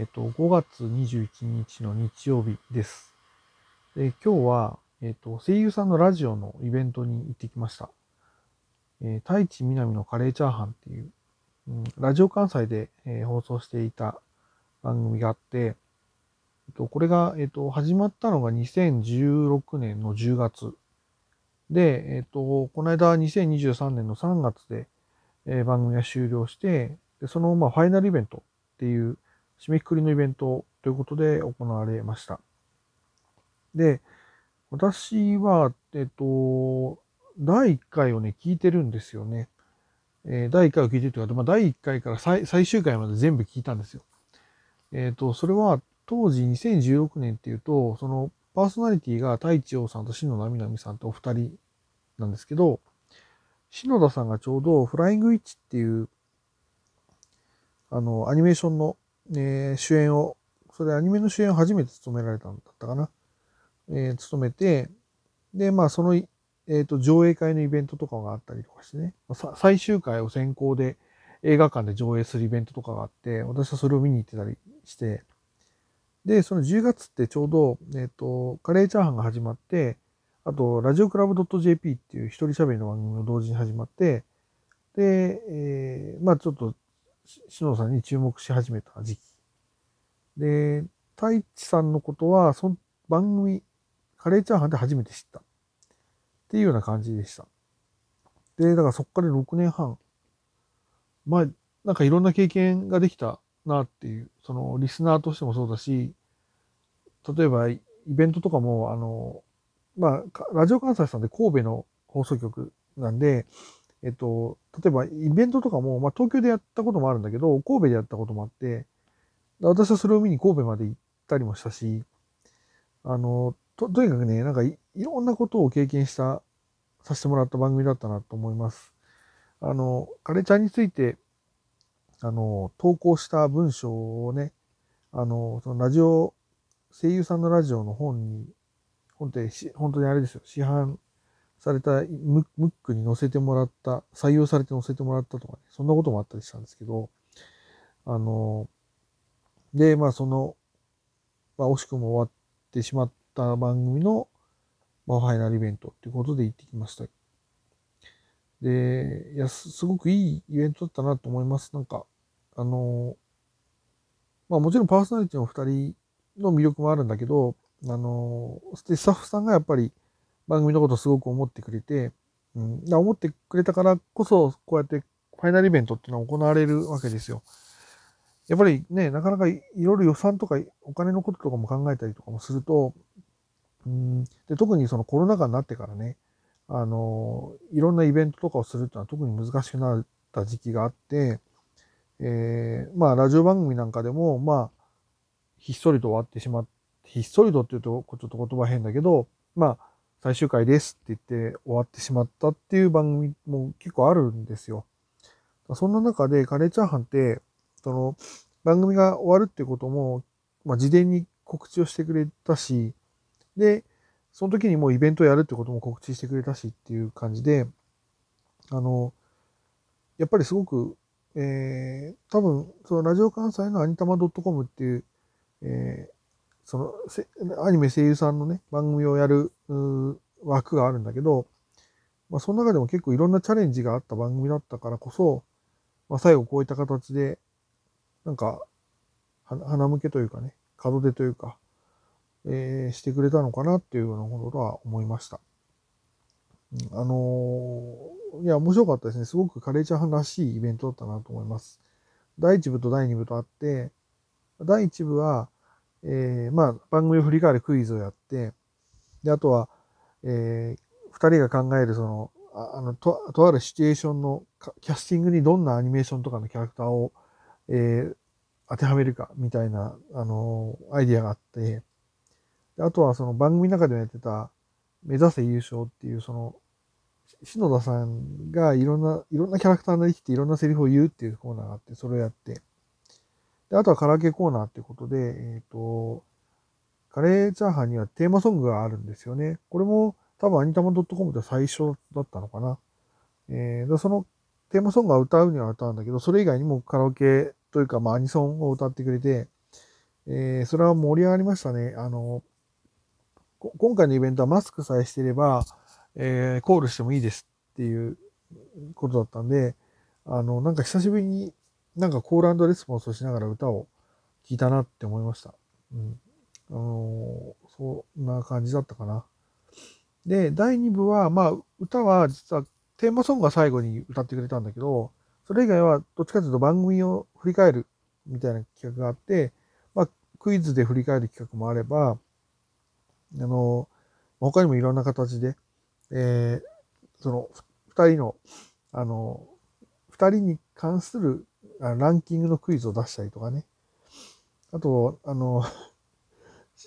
えっと、5月21日の日曜日です。で今日は、えっと、声優さんのラジオのイベントに行ってきました。えー、太一みなみのカレーチャーハンっていう、うん、ラジオ関西で、えー放送していた番組があって、えっと、これが、えっと、始まったのが2016年の10月。で、えっと、この間2023年の3月で、えー番組が終了して、でその、まあ、ファイナルイベントっていう、締めくくりのイベントということで行われました。で、私は、えっと、第1回をね、聞いてるんですよね。えー第1回を聞いてるというか、まあ、第1回から最最終回まで全部聞いたんですよ。えっ、と、それは当時2016年っていうと、そのパーソナリティが太一洋さんと篠田みなみさんとお二人なんですけど、篠田さんがちょうどフライングイッチっていう、あの、アニメーションの、えー主演を、それアニメの主演を初めて務められたんだったかな。えー務めて、で、まあ、その、えっ、と、上映会のイベントとかがあったりとかしてね、最終回を先行で映画館で上映するイベントとかがあって、私はそれを見に行ってたりして、で、その10月ってちょうど、えっ、と、カレーチャーハンが始まって、あと、ラジオクラブ .jp っていう一人喋りの番組も同時に始まって、で、えーまあちょっと、篠田さんに注目し始めた時期。で、太一さんのことは、その番組、カレーチャーハンで初めて知った。っていうような感じでした。で、だからそこから6年半。まあ、なんかいろんな経験ができたなっていう、そのリスナーとしてもそうだし、例えばイベントとかも、あの、まあ、ラジオ関西さんで神戸の放送局なんで、えっと、例えばイベントとかも、まあ、東京でやったこともあるんだけど、神戸でやったこともあって、私はそれを見に神戸まで行ったりもしたし、あの、と、とにかくね、なんかいろんなことを経験した、させてもらった番組だったなと思います。あの、カレちゃんについて、あの、投稿した文章をね、あの、そのラジオ、声優さんのラジオの本に、本って、本当にあれですよ、市販されたムックに載せてもらった、採用されて載せてもらったとかね、そんなこともあったりしたんですけど、あの、で、まあその、まあ惜しくも終わってしまった番組の、まあファイナルイベントっていうことで行ってきました。で、いや、すごくいいイベントだったなと思います。なんか、あの、まあもちろんパーソナリティの二人の魅力もあるんだけど、あの、スタッフさんがやっぱり番組のことすごく思ってくれて、うん、だ思ってくれたからこそ、こうやってファイナルイベントっていうのは行われるわけですよ。やっぱりね、なかなかいいろいろ予算とかお金のこととかも考えたりとかもすると、うん、で特にそのコロナ禍になってからね、あの、いろんなイベントとかをするっていうのは特に難しくなった時期があって、えーまあ、ラジオ番組なんかでも、まあ、ひっそりと終わってしまってひっそりとっていうと、ちょっと言葉変だけど、まあ、最終回ですって言って終わってしまったっていう番組も結構あるんですよ。そんな中で、カレーチャーハンって、その、番組が終わるってことも、まあ、事前に告知をしてくれたし、で、その時にもうイベントやるってことも告知してくれたしっていう感じで、あの、やっぱりすごく、えー、多分、そのラジオ関西のアニタマ .com っていう、えーそのせアニメ声優さんのね、番組をやる枠があるんだけど、まあ、その中でも結構いろんなチャレンジがあった番組だったからこそ、まあ、最後こういった形で、なんか、鼻向けというかね、門出というか、えーしてくれたのかなっていうようなことは思いました。あのーいや、面白かったですね。すごくカレーチャーハンらしいイベントだったなと思います。第1部と第2部とあって、第1部は、えーまあ、番組を振り返るクイズをやって、で、あとは、えー、二人が考えるその、あのと、とあるシチュエーションのキャスティングにどんなアニメーションとかのキャラクターを、えー当てはめるか、みたいな、あのーアイディアがあって、であとはその番組の中でやってた、目指せ優勝っていう、その、篠田さんがいろんな、いろんなキャラクターができていろんなセリフを言うっていうコーナーがあって、それをやって、で、あとはカラオケコーナーってことで、えっ、と、カレーチャーハンにはテーマソングがあるんですよね。これも多分アニタマ .com で最初だったのかな。えーそのテーマソングは歌うには歌うんだけど、それ以外にもカラオケというか、まあアニソンを歌ってくれて、えー、それは盛り上がりましたね。あの、今回のイベントはマスクさえしてれば、えー、コールしてもいいですっていうことだったんで、あの、なんか久しぶりになんかコールレスポンスをしながら歌を聴いたなって思いました。うん。あのー、そんな感じだったかな。で、第2部は、まあ、歌は実はテーマソングが最後に歌ってくれたんだけど、それ以外はどっちかというと番組を振り返るみたいな企画があって、まあ、クイズで振り返る企画もあれば、あの、他にもいろんな形で、えー、その、二人の、あの、二人に関するランキングのクイズを出したりとかね。あと、あの、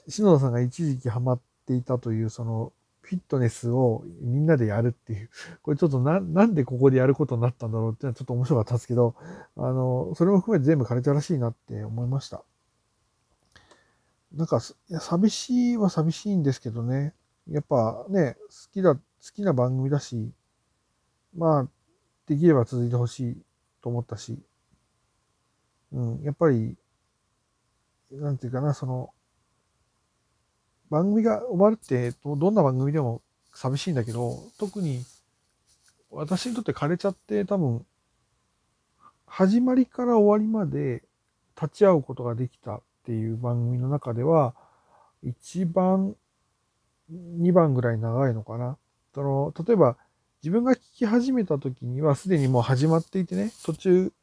篠田さんが一時期ハマっていたという、その、フィットネスをみんなでやるっていう、これちょっとな、なんでここでやることになったんだろうっていうのはちょっと面白かったんですけど、あの、それも含めて全部カルチャーらしいなって思いました。なんか、いや寂しいは寂しいんですけどね、やっぱね、好きだ、好きな番組だし、まあ、できれば続いてほしいと思ったし、うん、やっぱり、なんていうかな、その、番組が終わるってど、んな番組でも寂しいんだけど、特に私にとって枯れちゃって多分、始まりから終わりまで立ち会うことができたっていう番組の中では、一番、二番ぐらい長いのかな。その、例えば、自分が聞き始めた時にはすでにもう始まっていてね、途中、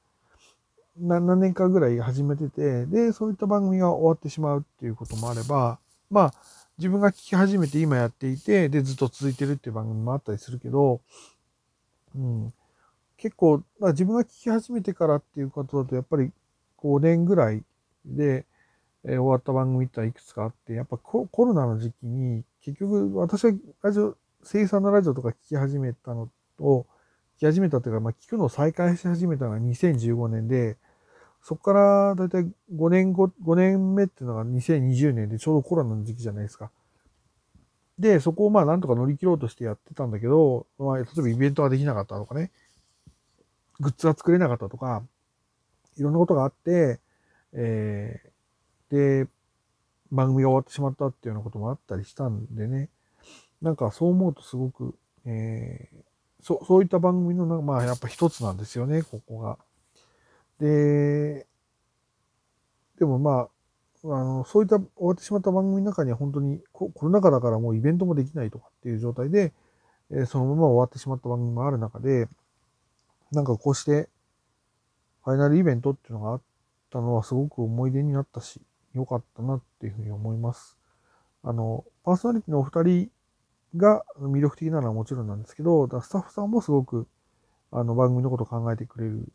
何年かぐらい始めてて、で、そういった番組が終わってしまうっていうこともあれば、まあ、自分が聞き始めて今やっていて、で、ずっと続いてるっていう番組もあったりするけど、うん。結構、まあ自分が聞き始めてからっていうことだと、やっぱり5年ぐらいで、えー、終わった番組っていくつかあって、やっぱコロナの時期に、結局私はラジオ、生産のラジオとか聞き始めたのと、き始めたというか、まあ、聞くのを再開し始めたのが2015年で、そこからだいたい5年後、5年目っていうのが2020年でちょうどコロナの時期じゃないですか。で、そこをまあなんとか乗り切ろうとしてやってたんだけど、まあ、例えばイベントができなかったとかね、グッズが作れなかったとか、いろんなことがあって、えー、で、番組が終わってしまったっていうようなこともあったりしたんでね、なんかそう思うとすごく、えー、そそういった番組の、まあやっぱ一つなんですよね、ここが。で、でもまあ、あの、そういった終わってしまった番組の中には本当にコロナ禍だからもうイベントもできないとかっていう状態で、えそのまま終わってしまった番組もある中で、なんかこうして、ファイナルイベントっていうのがあったのはすごく思い出になったし、良かったなっていうふうに思います。あの、パーソナリティのお二人が魅力的なのはもちろんなんですけど、スタッフさんもすごくあの番組のことを考えてくれる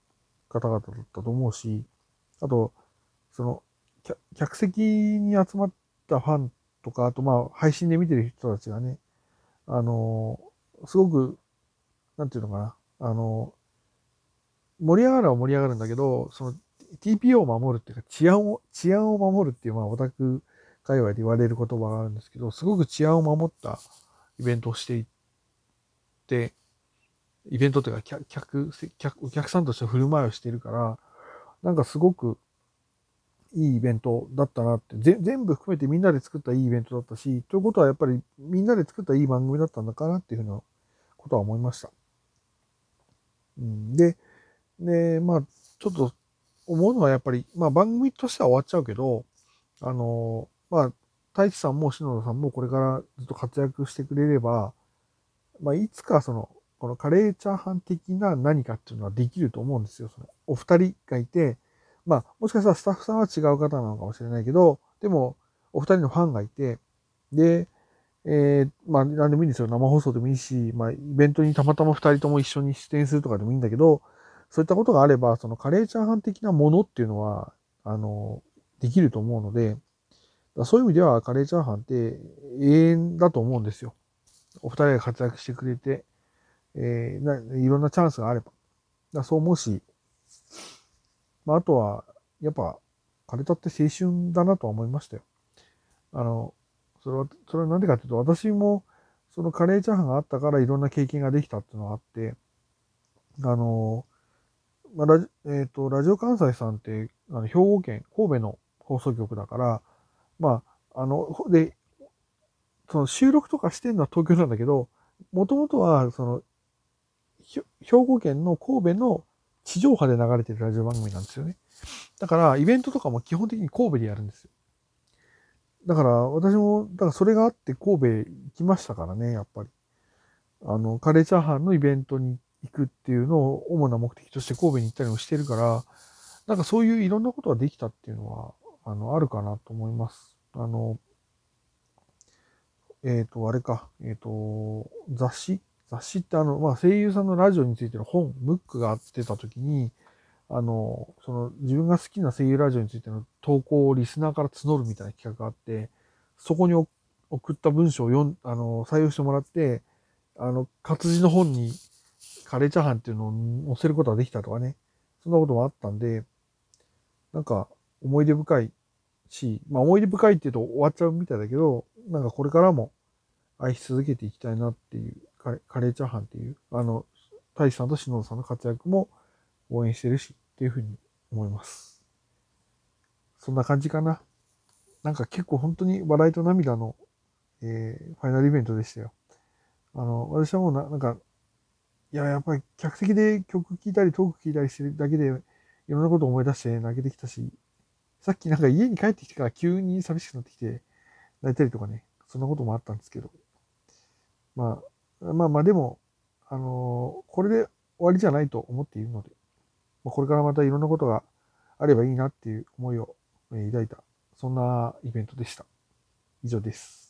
方々だったと思うし、あと、その、客席に集まったファンとか、あとまあ、配信で見てる人たちがね、あの、すごく、なんていうのかな、あの、盛り上がるは盛り上がるんだけど、その TPO を守るっていうか、治安を、治安を守るっていう、まあ、オタク界隈で言われる言葉があるんですけど、すごく治安を守ったイベントをしていって、イベントというか客、客、お客さんとして振る舞いをしているから、なんかすごくいいイベントだったなって、全部含めてみんなで作ったいいイベントだったし、ということはやっぱりみんなで作ったいい番組だったんだかなっていうふうなことは思いました。うん、で、で、まあ、ちょっと思うのはやっぱり、まあ番組としては終わっちゃうけど、あの、まあ、太一さんも篠田さんもこれからずっと活躍してくれれば、まあ、いつかその、このカレーチャーハン的な何かっていうのはできると思うんですよ。そのお二人がいて、まあ、もしかしたらスタッフさんは違う方なのかもしれないけど、でも、お二人のファンがいて、で、えー、まあ、何でもいいんですよ。生放送でもいいし、まあ、イベントにたまたま二人とも一緒に出演するとかでもいいんだけど、そういったことがあれば、そのカレーチャーハン的なものっていうのは、あの、できると思うので、そういう意味ではカレーチャーハンって永遠だと思うんですよ。お二人が活躍してくれて、えー、ないろんなチャンスがあれば。だそう思うし、まあ、あとは、やっぱ、枯れたって青春だなとは思いましたよ。あの、それは、それはなんでかっていうと、私も、そのカレーチャーハンがあったからいろんな経験ができたっていうのがあって、あの、まあ、ラジ、えっ、ー、と、ラジオ関西さんって、あの、兵庫県、神戸の放送局だから、まあ、あの、で、その収録とかしてるのは東京なんだけど、もともとは、その、兵庫県の神戸の地上波で流れてるラジオ番組なんですよね。だから、イベントとかも基本的に神戸でやるんですよ。だから、私も、だからそれがあって神戸行きましたからね、やっぱり。あの、カレーチャーハンのイベントに行くっていうのを主な目的として神戸に行ったりもしてるから、なんかそういういろんなことができたっていうのは、あの、あるかなと思います。あの、えっ、ー、と、あれか、えっ、ー、と、雑誌？雑誌ってあの、まあ、声優さんのラジオについての本、ムックが出た時に、あの、その自分が好きな声優ラジオについての投稿をリスナーから募るみたいな企画があって、そこに送った文章を読ん、あの、採用してもらって、あの、活字の本にカレーチャーハンっていうのを載せることができたとかね、そんなこともあったんで、なんか思い出深いし、まあ思い出深いって言うと終わっちゃうみたいだけど、なんかこれからも愛し続けていきたいなっていうカレーチャーハンっていう、あの、大志さんと篠田さんの活躍も応援してるしっていうふうに思います。そんな感じかな。なんか結構本当に笑いと涙の、えー、ファイナルイベントでしたよ。あの、私はもうな、なんか、いや、やっぱり客席で曲聴いたりトーク聴いたりしてるだけで、いろんなことを思い出して泣けてきたし、さっきなんか家に帰ってきてから急に寂しくなってきて、泣いたりとかね、そんなこともあったんですけど、まあ、まあまあでも、あのー、これで終わりじゃないと思っているので、まあ、これからまたいろんなことがあればいいなっていう思いを抱いた、そんなイベントでした。以上です。